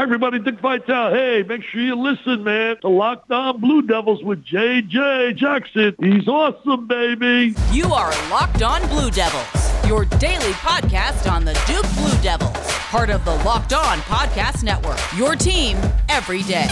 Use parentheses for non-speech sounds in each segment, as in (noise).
Hi, everybody. Dick Vitale. Hey, make sure you listen, man, to Locked On Blue Devils with J.J. Jackson. He's awesome, baby. You are Locked On Blue Devils, your daily podcast on the Duke Blue Devils, part of the Locked On Podcast Network, your team every day.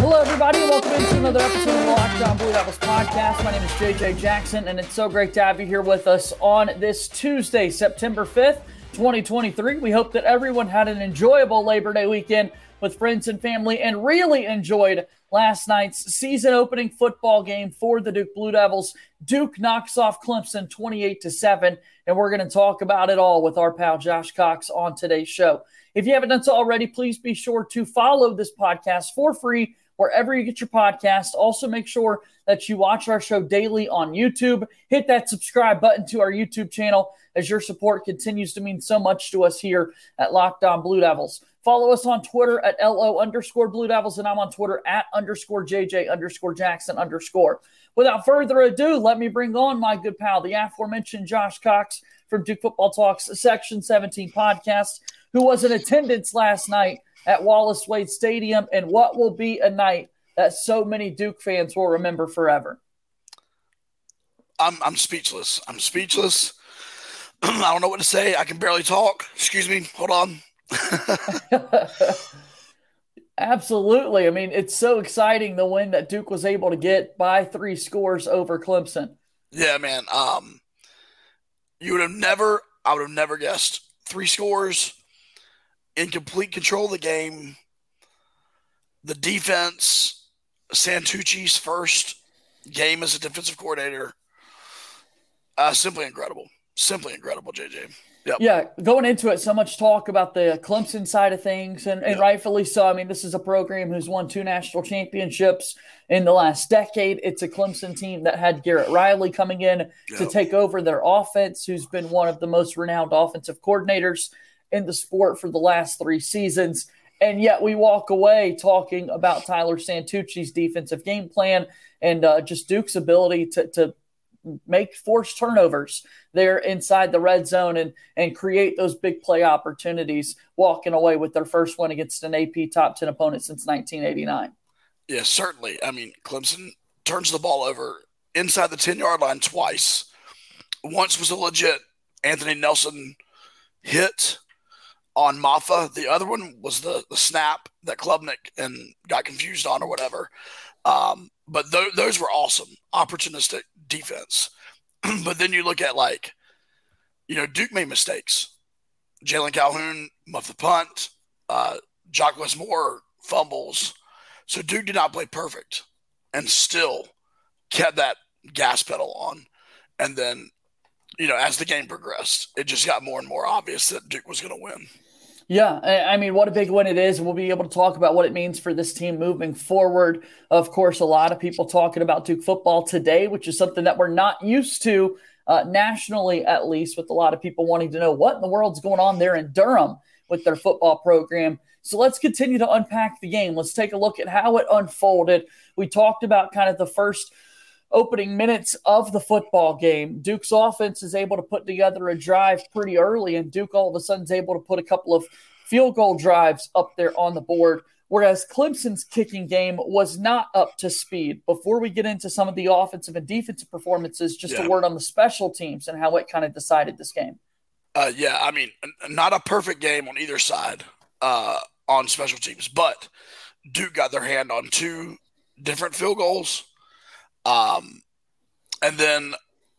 Hello, everybody. And welcome into another episode of the Locked On Blue Devils podcast. My name is JJ Jackson, and it's so great to have you here with us on this Tuesday, September 5th. 2023. We hope that everyone had an enjoyable Labor Day weekend with friends and family and really enjoyed last night's season opening football game for the Duke Blue Devils. Duke knocks off Clemson 28 to 7, and we're going to talk about it all with our pal Josh Cox on today's show. If you haven't done so already, please be sure to follow this podcast for free wherever you get your podcast. Also, make sure that you watch our show daily on YouTube. Hit that subscribe button to our YouTube channel as your support continues to mean so much to us here at Locked On Blue Devils. Follow us on Twitter at LO underscore Blue Devils, and I'm on Twitter at underscore JJ underscore Jackson underscore. Without further ado, let me bring on my good pal, the aforementioned Josh Cox from Duke Football Talks Section 17 podcast, who was in attendance last night at Wallace Wade Stadium, and what will be a night that so many Duke fans will remember forever. I'm I'm speechless. I'm speechless. (clears throat) I don't know what to say. I can barely talk. Excuse me. Hold on. (laughs) Absolutely. I mean, it's so exciting the win that Duke was able to get by three scores over Clemson. Yeah, man. Um, you would have never. I would have never guessed three scores in complete control of the game. The defense, Santucci's first game as a defensive coordinator, uh, simply incredible. Simply incredible, JJ. Yep. Yeah, going into it, so much talk about the Clemson side of things, and, and yep. rightfully so. I mean, this is a program who's won two national championships in the last decade. It's a Clemson team that had Garrett Riley coming in yep. to take over their offense, who's been one of the most renowned offensive coordinators in the sport for the last three seasons. And yet we walk away talking about Tyler Santucci's defensive game plan and uh, just Duke's ability to, to make forced turnovers there inside the red zone and and create those big play opportunities, walking away with their first one against an AP top 10 opponent since 1989. Yeah, certainly. I mean, Clemson turns the ball over inside the 10 yard line twice. Once was a legit Anthony Nelson hit on Mafah. The other one was the the snap that Klubnik and got confused on or whatever. Um, but th- those were awesome, opportunistic defense. (clears throat) but then you look at like, you know, Duke made mistakes. Jalon Calhoun muffed the punt. Uh, Jock Moore fumbles. So Duke did not play perfect, and still kept that gas pedal on. And then, you know, as the game progressed, it just got more and more obvious that Duke was going to win. Yeah, I mean, what a big win it is. We'll be able to talk about what it means for this team moving forward. Of course, a lot of people talking about Duke football today, which is something that we're not used to uh, nationally, at least, with a lot of people wanting to know what in the world's going on there in Durham with their football program. So let's continue to unpack the game. Let's take a look at how it unfolded. We talked about kind of the first opening minutes of the football game. Duke's offense is able to put together a drive pretty early, and Duke all of a sudden is able to put a couple of field goal drives up there on the board. Whereas Clemson's kicking game was not up to speed. Before we get into some of the offensive and defensive performances, just yeah. a word on the special teams and how it kind of decided this game. Uh, yeah, I mean, not a perfect game on either side uh, on special teams, but Duke got their hand on two different field goals um, and then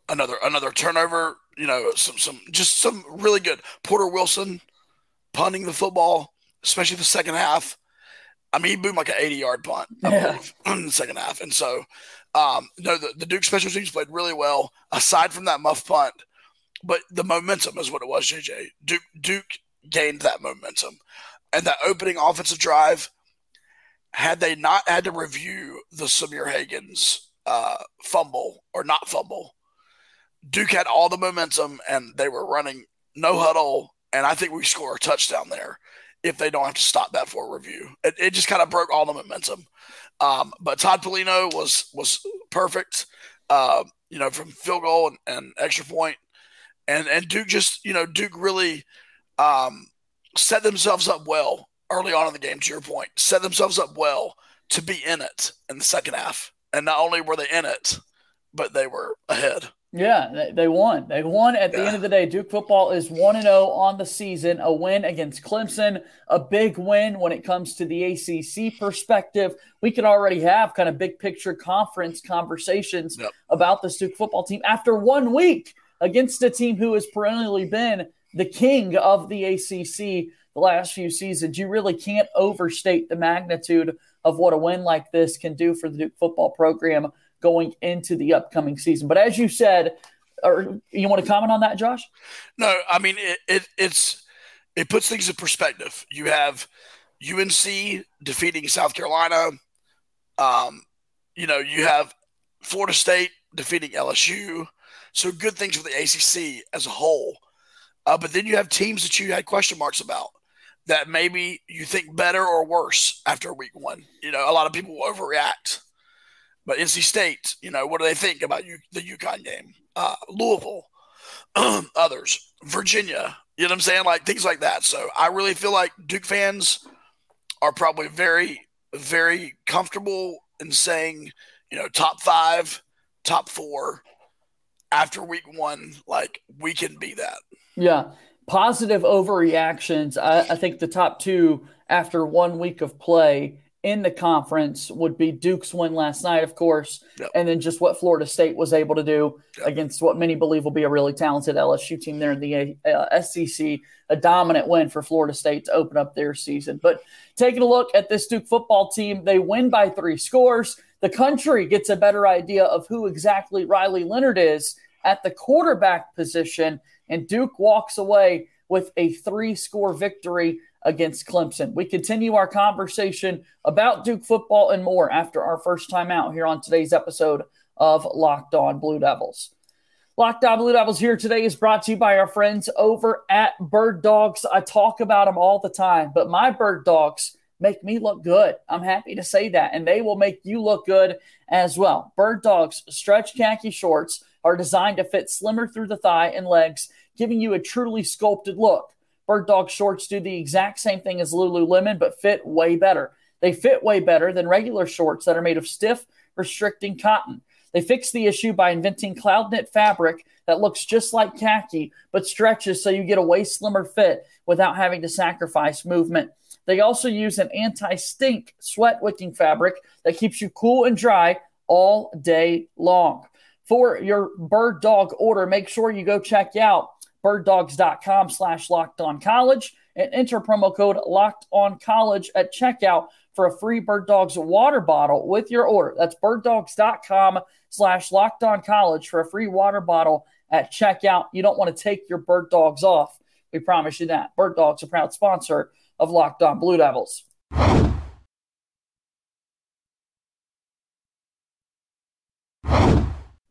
another another turnover. You know, some some just some really good Porter Wilson punting the football, especially the second half. I mean, he boomed like an 80 yard punt, yeah. (clears throat) in the second half. And so, um, no, the, the Duke special teams played really well, aside from that muff punt. But the momentum is what it was, JJ. Duke, Duke gained that momentum. And that opening offensive drive, had they not had to review the Sahmir Hagans uh, fumble or not fumble, Duke had all the momentum and they were running no huddle. And I think we score a touchdown there if they don't have to stop that for review. It, it just kind of broke all the momentum. Um, but Todd Pelino was was perfect, uh, you know, from field goal and, and, extra point. And and Duke just, you know, Duke really um, set themselves up well early on in the game, to your point, set themselves up well to be in it in the second half. And not only were they in it, but they were ahead. Yeah, they won. They won at the yeah. end of the day. Duke football is 1 0 on the season, a win against Clemson, a big win when it comes to the ACC perspective. We can already have kind of big picture conference conversations yep. about the Duke football team after one week against a team who has perennially been the king of the ACC the last few seasons. You really can't overstate the magnitude of what a win like this can do for the Duke football program going into the upcoming season. But as you said, or you want to comment on that, Josh? No, I mean it, it it's it puts things in perspective. You have UNC defeating South Carolina. Um, you know, you have Florida State defeating LSU. So good things for the ACC as a whole. Uh, but then you have teams that you had question marks about that maybe you think better or worse after week one. You know, a lot of people overreact. But NC State, you know, what do they think about you, the UConn game? Uh, Louisville, (clears throat) others, Virginia, you know what I'm saying? Like things like that. So I really feel like Duke fans are probably very, very comfortable in saying, you know, top five, top four after week one. Like we can be that. Yeah. Positive overreactions. I, I think the top two after one week of play in the conference would be Duke's win last night, of course, yep. and then just what Florida State was able to do yep. against what many believe will be a really talented LSU team there in the uh, SEC. A dominant win for Florida State to open up their season. But taking a look at this Duke football team, they win by three scores. The country gets a better idea of who exactly Riley Leonard is at the quarterback position, and Duke walks away with a three score victory against Clemson. We continue our conversation about Duke football and more after our first time out here on today's episode of Locked On Blue Devils. Locked On Blue Devils here today is brought to you by our friends over at Bird Dogs. I talk about them all the time, but my Bird Dogs make me look good. I'm happy to say that, and they will make you look good as well. Bird Dogs stretch khaki shorts are designed to fit slimmer through the thigh and legs, giving you a truly sculpted look. Bird Dog shorts do the exact same thing as Lululemon, but fit way better. They fit way better than regular shorts that are made of stiff, restricting cotton. They fix the issue by inventing cloud knit fabric that looks just like khaki, but stretches so you get a way slimmer fit without having to sacrifice movement. They also use an anti stink sweat wicking fabric that keeps you cool and dry all day long. For your bird dog order, make sure you go check out birddogs.com slash locked on college and enter promo code locked on college at checkout for a free bird dogs water bottle with your order. That's birddogs.com slash locked on college for a free water bottle at checkout. You don't want to take your bird dogs off. We promise you that. Bird dogs a proud sponsor of locked on blue devils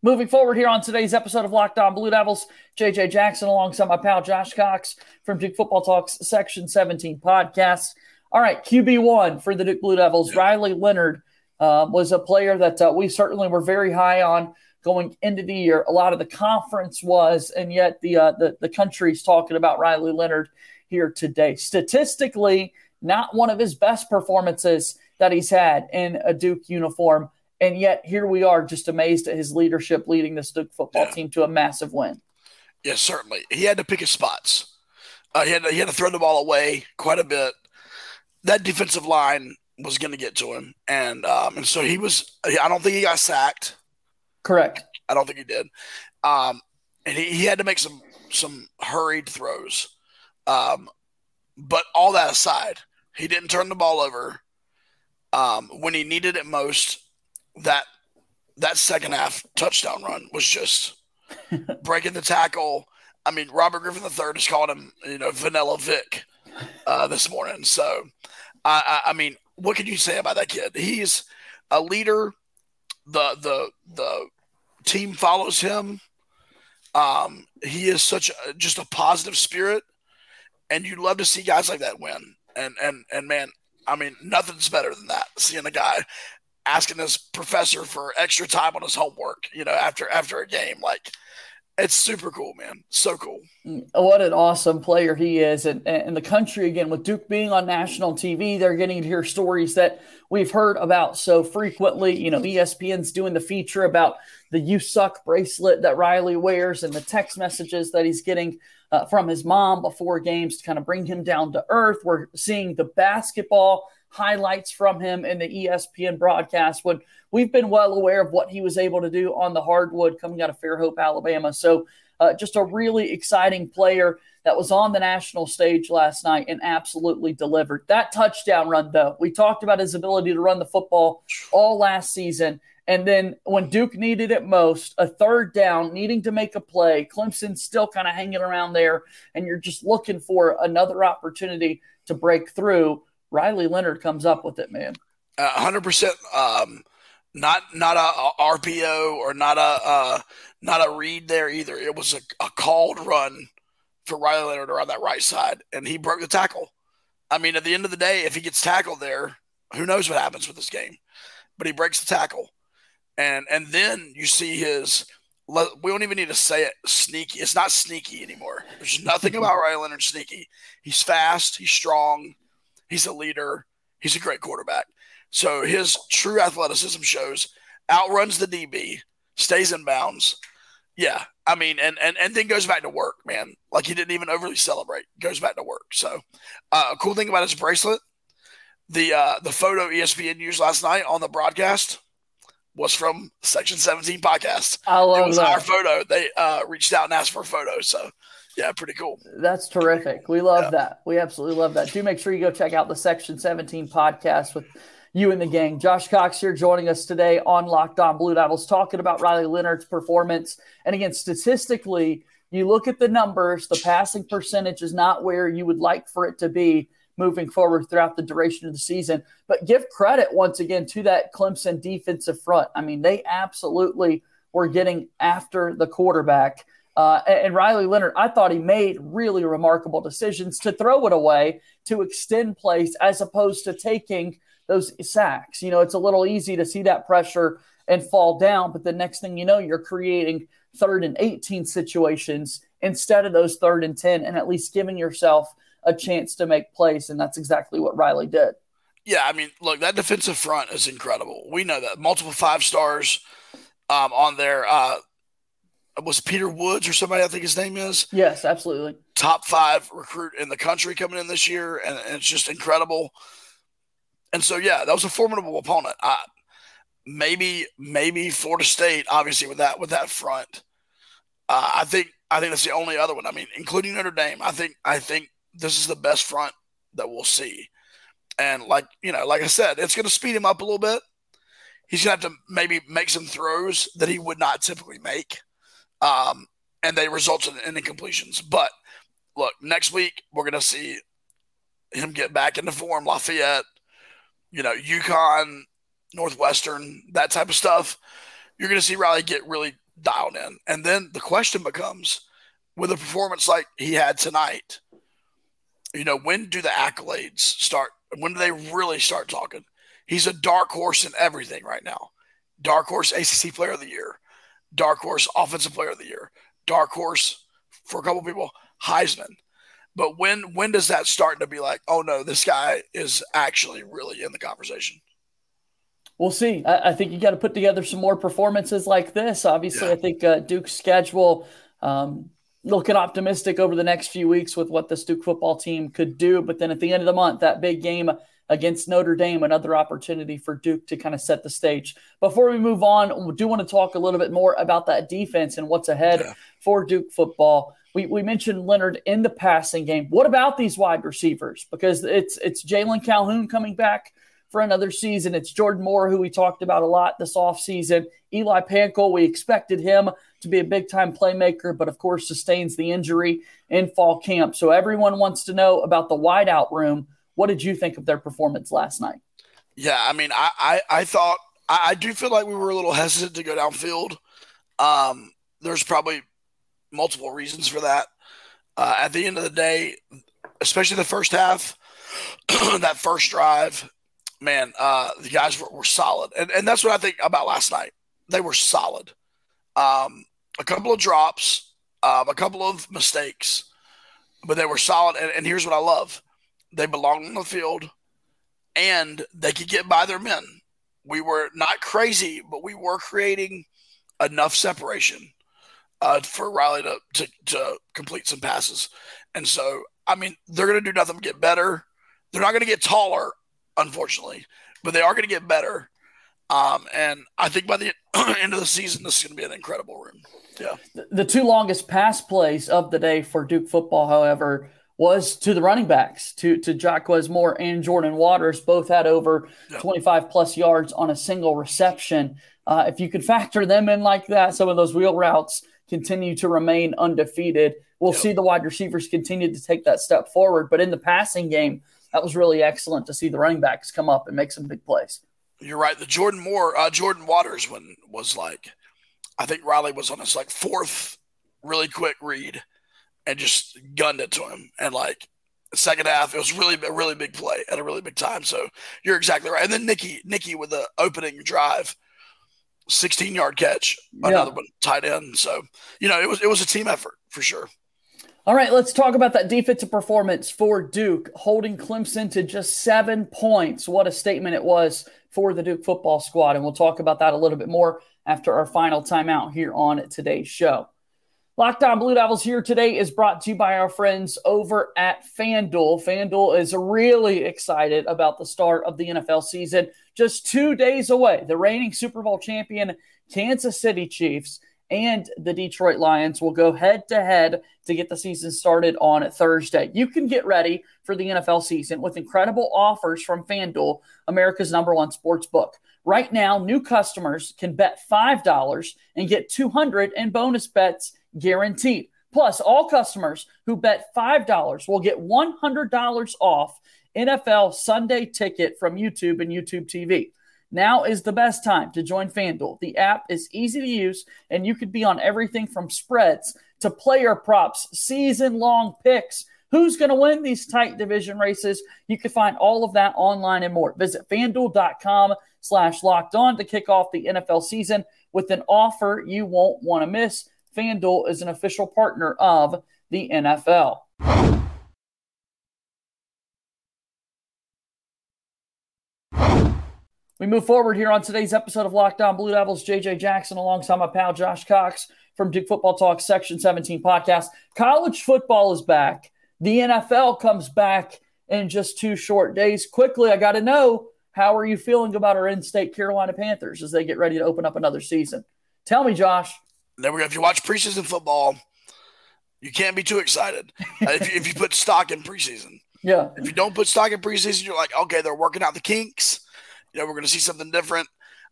Moving forward here on today's episode of Locked On Blue Devils, JJ Jackson alongside my pal Josh Cox from Duke Football Talks Section 17 podcast. All right, QB1 for the Duke Blue Devils, Riley Leonard uh, was a player that uh, we certainly were very high on going into the year. A lot of the conference was, and yet the, uh, the, the country's talking about Riley Leonard here today. Statistically, not one of his best performances that he's had in a Duke uniform and yet here we are, just amazed at his leadership leading this Duke football yeah. team to a massive win. Yes, certainly. He had to pick his spots. Uh, he, had to, he had to throw the ball away quite a bit. That defensive line was going to get to him, and um, and so he was. I don't think he got sacked. Correct. I don't think he did. Um, and he, he had to make some some hurried throws. Um, but all that aside, he didn't turn the ball over um, when he needed it most that that second half touchdown run was just (laughs) breaking the tackle. I mean, Robert Griffin III has called him, you know, Vanilla Vic uh, this morning. So, I, I, I mean, what can you say about that kid? He's a leader. The the the team follows him. Um, he is such a, just a positive spirit, and you love to see guys like that win. And and and man, I mean, nothing's better than that. Seeing a guy asking his professor for extra time on his homework, you know, after after a game. Like It's super cool, man. So cool. What an awesome player he is. And, and the country, again, with Duke being on national TV, they're getting to hear stories that we've heard about so frequently. You know, ESPN's doing the feature about the You Suck bracelet that Riley wears and the text messages that he's getting uh, from his mom before games to kind of bring him down to earth. We're seeing the basketball highlights from him in the ESPN broadcast when we've been well aware of what he was able to do on the hardwood coming out of Fairhope, Alabama. So, uh, just a really exciting player that was on the national stage last night and absolutely delivered. That touchdown run, though, we talked about his ability to run the football all last season. And then when Duke needed it most, a third down, needing to make a play, Clemson still kind of hanging around there, and you're just looking for another opportunity to break through. Riley Leonard comes up with it, man. hundred percent. Um, not not a, a, RPO or not a uh, not a read there either. It was a, a called run for Riley Leonard around that right side, and he broke the tackle. I mean, at the end of the day, if he gets tackled there, who knows what happens with this game? But he breaks the tackle, and and then you see his. We don't even need to say it. Sneaky. It's not sneaky anymore. There's nothing about (laughs) Riley Leonard sneaky. He's fast. He's strong. He's a leader. He's a great quarterback. So his true athleticism shows, outruns the DB, stays in bounds. Yeah, I mean, and and and then goes back to work, man. Like he didn't even overly celebrate. Goes back to work. So, uh, a cool thing about his bracelet, the uh, the photo ESPN used last night on the broadcast was from Section 17 podcast. I love it was that. our photo. They uh, reached out and asked for a photo. So yeah, pretty cool. That's terrific. We love yeah. that. We absolutely love that. Do make sure you go check out the Section 17 podcast with you and the gang. Josh Cox here joining us today on Locked On Blue Devils, talking about Riley Leonard's performance. And again, statistically, you look at the numbers, the passing percentage is not where you would like for it to be moving forward throughout the duration of the season. But give credit once again to that Clemson defensive front. I mean, they absolutely were getting after the quarterback. Uh, and Riley Leonard, I thought he made really remarkable decisions to throw it away, to extend plays, as opposed to taking those sacks. You know, it's a little easy to see that pressure and fall down, but the next thing you know, you're creating third and 18 situations instead of those third and 10, and at least giving yourself a chance to make plays. And that's exactly what Riley did. Yeah, I mean, look, that defensive front is incredible. We know that multiple five stars um, on there. Uh, was Peter Woods or somebody I think his name is. Yes, absolutely. Top five recruit in the country coming in this year, and, and it's just incredible. And so, yeah, that was a formidable opponent. I, maybe, maybe Florida State, obviously with that with that front. Uh, I think I think that's the only other one. I mean, including Notre Dame. I think I think this is the best front that we'll see. And like you know, like I said, it's going to speed him up a little bit. He's going to have to maybe make some throws that he would not typically make um, and they resulted in incompletions. But look, next week we're going to see him get back into form. Lafayette, you know, UConn, Northwestern, that type of stuff. You're going to see Riley get really dialed in. And then the question becomes with a performance like he had tonight, you know, when do the accolades start? When do they really start talking? He's a dark horse in everything right now. Dark horse ACC player of the year dark horse offensive player of the year, dark horse for a couple people, Heisman. But when when does that start to be like, oh no, this guy is actually really in the conversation? We'll see. I, I think you got to put together some more performances like this. Obviously, yeah. I think uh, Duke's schedule um, looking optimistic over the next few weeks with what this Duke football team could do. But then at the end of the month, that big game against Notre Dame, another opportunity for Duke to kind of set the stage. Before we move on, we do want to talk a little bit more about that defense and what's ahead yeah. for Duke football. We, we mentioned Leonard in the passing game. What about these wide receivers? Because it's it's Jalon Calhoun coming back for another season. It's Jordan Moore, who we talked about a lot this offseason. Eli Pancol, we expected him to be a big time playmaker, but of course sustains the injury in fall camp. So everyone wants to know about the wideout room what did you think of their performance last night? Yeah, I mean, I I, I thought I, I, do feel like we were a little hesitant to go downfield. Um, there's probably multiple reasons for that. Uh, at the end of the day, especially the first half, (clears throat) that first drive, man, uh, the guys were, were solid, and and that's what I think about last night. They were solid. Um, a couple of drops, um, a couple of mistakes, but they were solid. And, and here's what I love: they belonged on the field, and they could get by their men. We were not crazy, but we were creating enough separation uh, for Riley to, to to complete some passes. And so, I mean, they're going to do nothing but get better. They're not going to get taller, unfortunately, but they are going to get better. Um, and I think by the (clears throat) end of the season, this is going to be an incredible room. Yeah. The two longest pass plays of the day for Duke football, however, was to the running backs, to to Jaquez Moore and Jordan Waters. Both had over 25 plus yards on a single reception. Uh, if you could factor them in like that, some of those wheel routes continue to remain undefeated. We'll see the wide receivers continue to take that step forward. But in the passing game, that was really excellent to see the running backs come up and make some big plays. You're right. The Jordan Moore, uh, Jordan Waters one was like, I think Riley was on his like fourth really quick read and just gunned it to him. And like second half, it was really a really big play at a really big time. So you're exactly right. And then Nikki, Nikki with the opening drive, 16 yard catch, another one tight end. So you know it was it was a team effort for sure. All right, let's talk about that defensive performance for Duke, holding Clemson to just seven points. What a statement it was for the Duke football squad. And we'll talk about that a little bit more after our final timeout here on today's show. Locked On Blue Devils here today is brought to you by our friends over at FanDuel. FanDuel is really excited about the start of the NFL season. Just two days away, the reigning Super Bowl champion Kansas City Chiefs and the Detroit Lions will go head to head to get the season started on Thursday. You can get ready for the NFL season with incredible offers from FanDuel, America's number one sports book. Right now, new customers can bet $5 and get 200 in bonus bets guaranteed. Plus, all customers who bet $5 will get $100 off NFL Sunday ticket from YouTube and YouTube TV. Now is the best time to join FanDuel. The app is easy to use, and you could be on everything from spreads to player props, season long picks. Who's going to win these tight division races? You can find all of that online and more. Visit fanduel.com slash locked on to kick off the NFL season with an offer you won't want to miss. FanDuel is an official partner of the NFL. We move forward here on today's episode of Locked On Blue Devils. JJ Jackson alongside my pal Josh Cox from Duke Football Talk Section 17 podcast. College football is back. The NFL comes back in just two short days. Quickly, I got to know how are you feeling about our in-state Carolina Panthers as they get ready to open up another season? Tell me, Josh. There we go. If you watch preseason football, you can't be too excited (laughs) if, you, if you put stock in preseason. Yeah. If you don't put stock in preseason, you're like, okay, they're working out the kinks you know, we're going to see something different.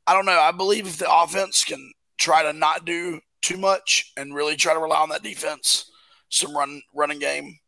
I don't know. I believe if the offense can try to not do too much and really try to rely on that defense, some run running game,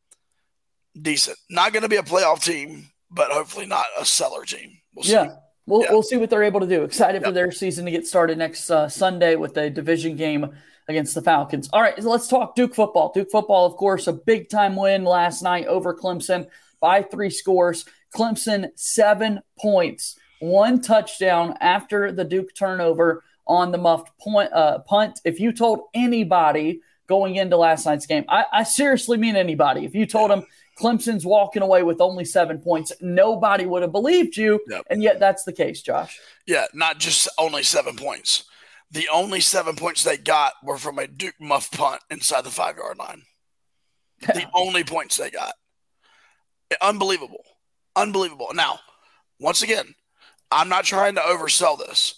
decent. Not going to be a playoff team, but hopefully not a cellar team. We'll yeah. We'll, yeah. we'll see what they're able to do. Excited for their season to get started next uh, Sunday with a division game against the Falcons. All right, let's talk Duke football. Duke football, of course, a big time win last night over Clemson by three scores. Clemson, seven points one touchdown after the Duke turnover on the muffed point, uh, punt. If you told anybody going into last night's game, I, I seriously mean anybody, if you told them Clemson's walking away with only seven points, nobody would have believed you. Yep. And yet that's the case, Josh. Yeah, not just only seven points. The only seven points they got were from a Duke muff punt inside the five yard line. the (laughs) only points they got. Unbelievable. Unbelievable. Now, once again, I'm not trying to oversell this.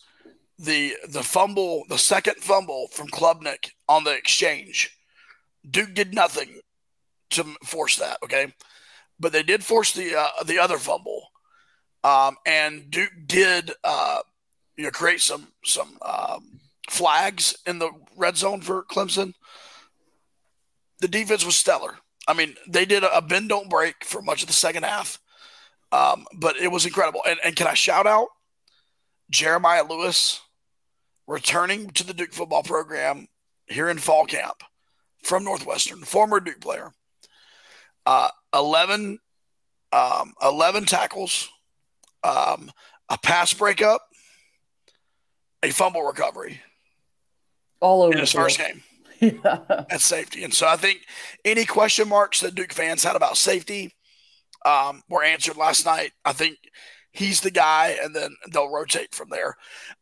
The the fumble, the second fumble from Klubnik on the exchange, Duke did nothing to force that. Okay, but they did force the uh, the other fumble, um, and Duke did uh, you know create some some um, flags in the red zone for Clemson. The defense was stellar. I mean, they did a, a bend don't break for much of the second half. Um, but it was incredible. And, and can I shout out Jeremiah Lewis returning to the Duke football program here in fall camp from Northwestern, former Duke player. Uh, 11, um, 11 tackles, um, a pass breakup, a fumble recovery. All over in his first game. (laughs) yeah. at safety. And so I think any question marks that Duke fans had about safety um, were answered last night. I think he's the guy, and then they'll rotate from there.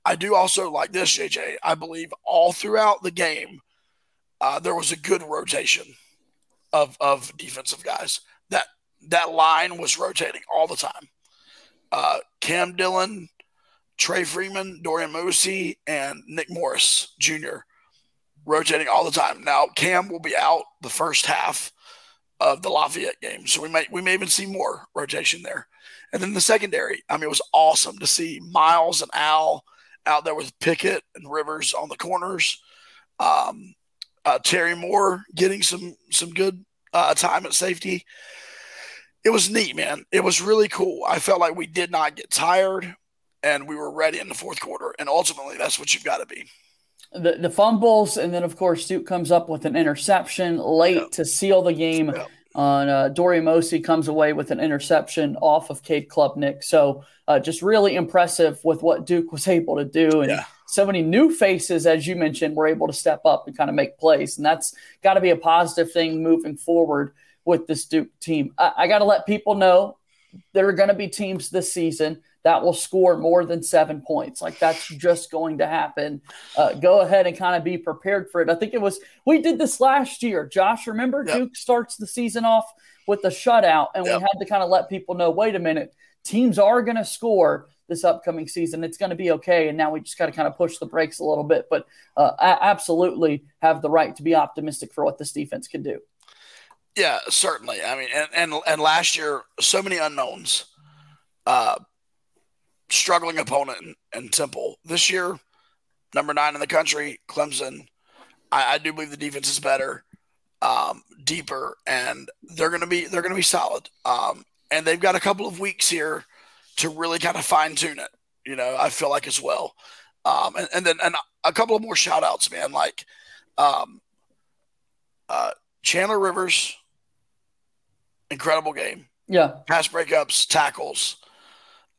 I do also like this, JJ. I believe all throughout the game, uh, there was a good rotation of of defensive guys. That that line was rotating all the time. Uh, Cam Dillon, Trey Freeman, Dorian Mausi, and Nick Morris Jr. rotating all the time. Now Cam will be out the first half of the Lafayette game, so we may we may even see more rotation there. And then the secondary, I mean, it was awesome to see Miles and Al out there with Pickett and Rivers on the corners. Um, uh, Terry Moore getting some some good uh, time at safety. It was neat, man. It was really cool. I felt like we did not get tired, and we were ready in the fourth quarter. And ultimately, that's what you've got to be. The, the fumbles, and then of course Duke comes up with an interception late yep. to seal the game. Yep. On uh, Dorian Mausi comes away with an interception off of Cade Klubnik. So uh, just really impressive with what Duke was able to do, and yeah. So many new faces, as you mentioned, were able to step up and kind of make plays, and that's got to be a positive thing moving forward with this Duke team. I, I got to let people know there are going to be teams this season that will score more than seven points. Like that's just going to happen. Uh, go ahead and kind of be prepared for it. I think it was we did this last year. Josh, remember yep. Duke starts the season off with a shutout, and yep. we had to kind of let people know. Wait a minute, teams are going to score this upcoming season. It's going to be okay. And now we just got to kind of push the brakes a little bit, but uh, absolutely have the right to be optimistic for what this defense can do. Yeah, certainly. I mean, and and, and last year, so many unknowns. Uh, struggling opponent and Temple. This year, number nine in the country, Clemson. I, I do believe the defense is better, um, deeper, and they're gonna be they're gonna be solid. Um, and they've got a couple of weeks here to really kind of fine tune it. You know, I feel like as well. Um, and, and then and a couple of more shout outs, man, like um, uh, Chandler Rivers, incredible game. Yeah. Pass breakups, tackles.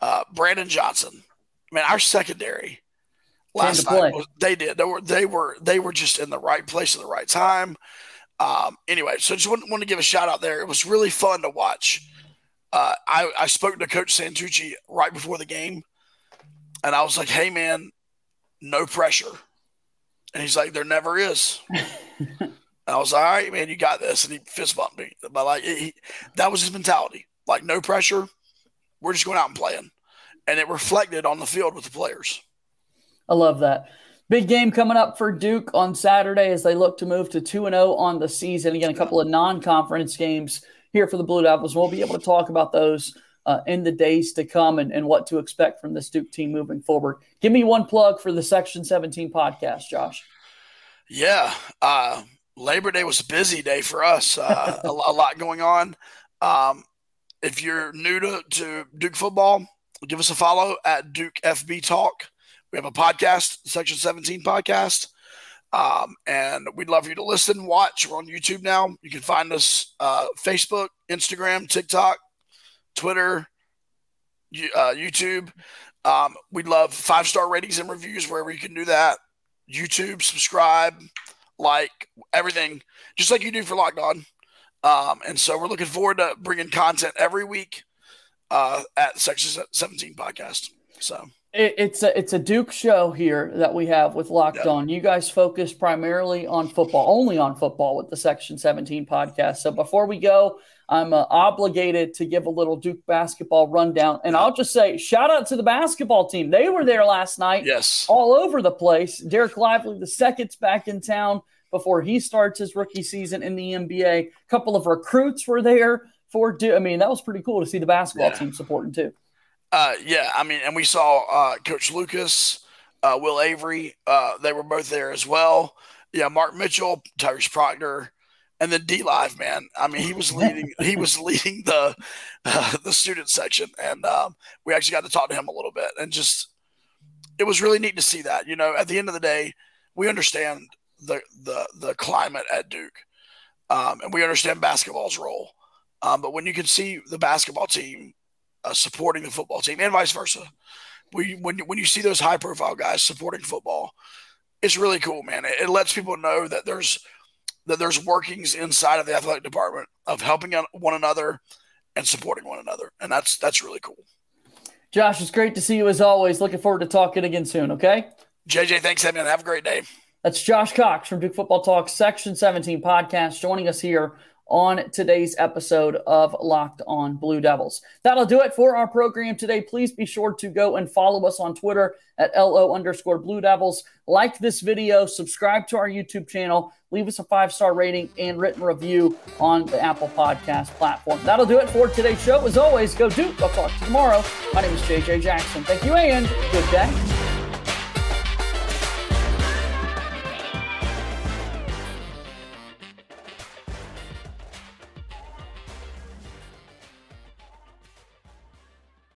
Uh, Brandon Johnson. I mean, our secondary last night was, they did. They were they were they were just in the right place at the right time. Um, anyway, so just want, want to give a shout out there. It was really fun to watch. Uh, I, I spoke to Coach Santucci right before the game, and I was like, "Hey, man, no pressure." And he's like, "There never is." (laughs) I was like, "All right, man, you got this." And he fist bumped me, but like he, that was his mentality. Like no pressure. We're just going out and playing, and it reflected on the field with the players. I love that. Big game coming up for Duke on Saturday as they look to move to 2 0 on the season. Again, a couple of non conference games here for the Blue Devils. We'll be able to talk about those uh, in the days to come and, and what to expect from this Duke team moving forward. Give me one plug for the Section 17 podcast, Josh. Yeah. Uh, Labor Day was a busy day for us, uh, a, a, lot going on. Um, if you're new to, to Duke football, give us a follow at Duke FB Talk. We have a podcast, Section 17 podcast. Um, and we'd love for you to listen, watch. We're on YouTube now. You can find us uh, Facebook, Instagram, TikTok, Twitter, uh, YouTube. Um, we'd love five star ratings and reviews wherever you can do that. YouTube, subscribe, like everything, just like you do for Locked On. Um, and so we're looking forward to bringing content every week uh, at Section 17 podcast. So it, it's a it's a Duke show here that we have with Locked. On. You guys focus primarily on football, only on football with the Section 17 podcast. So before we go, I'm uh, obligated to give a little Duke basketball rundown, and I'll just say shout out to the basketball team. They were there last night, yes, all over the place. Dereck Lively, the second's back in town before he starts his rookie season in the NBA. A couple of recruits were there for. Duke. I mean, that was pretty cool to see the basketball yeah. team supporting too. Uh, yeah, I mean, and we saw uh, Coach Lucas, uh, Will Avery. Uh, they were both there as well. Yeah, Mark Mitchell, Tyrese Proctor, and then D Live. Man, I mean, he was leading. he was leading the uh, (laughs) the student section, and um, we actually got to talk to him a little bit, and just it was really neat to see that. You know, at the end of the day, we understand the the the climate at Duke, um, and we understand basketball's role. Um, but when you can see the basketball team uh, supporting the football team, and vice versa, when you, when when you see those high profile guys supporting football, it's really cool, man. It, it lets people know that there's that there's workings inside of the athletic department of helping one another and supporting one another, and that's that's really cool. Josh, it's great to see you as always. Looking forward to talking again soon. Okay. JJ, thanks, man. Have a great day. That's Josh Cox from Duke Football Talk Section 17 podcast joining us here on today's episode of Locked On Blue Devils. That'll do it for our program today. Please be sure to go and follow us on Twitter at LO underscore Blue Devils. Like this video, subscribe to our YouTube channel, leave us a five star rating and written review on the Apple Podcast platform. That'll do it for today's show. As always, go Duke. I'll talk to you tomorrow. My name is JJ Jackson. Thank you and good day.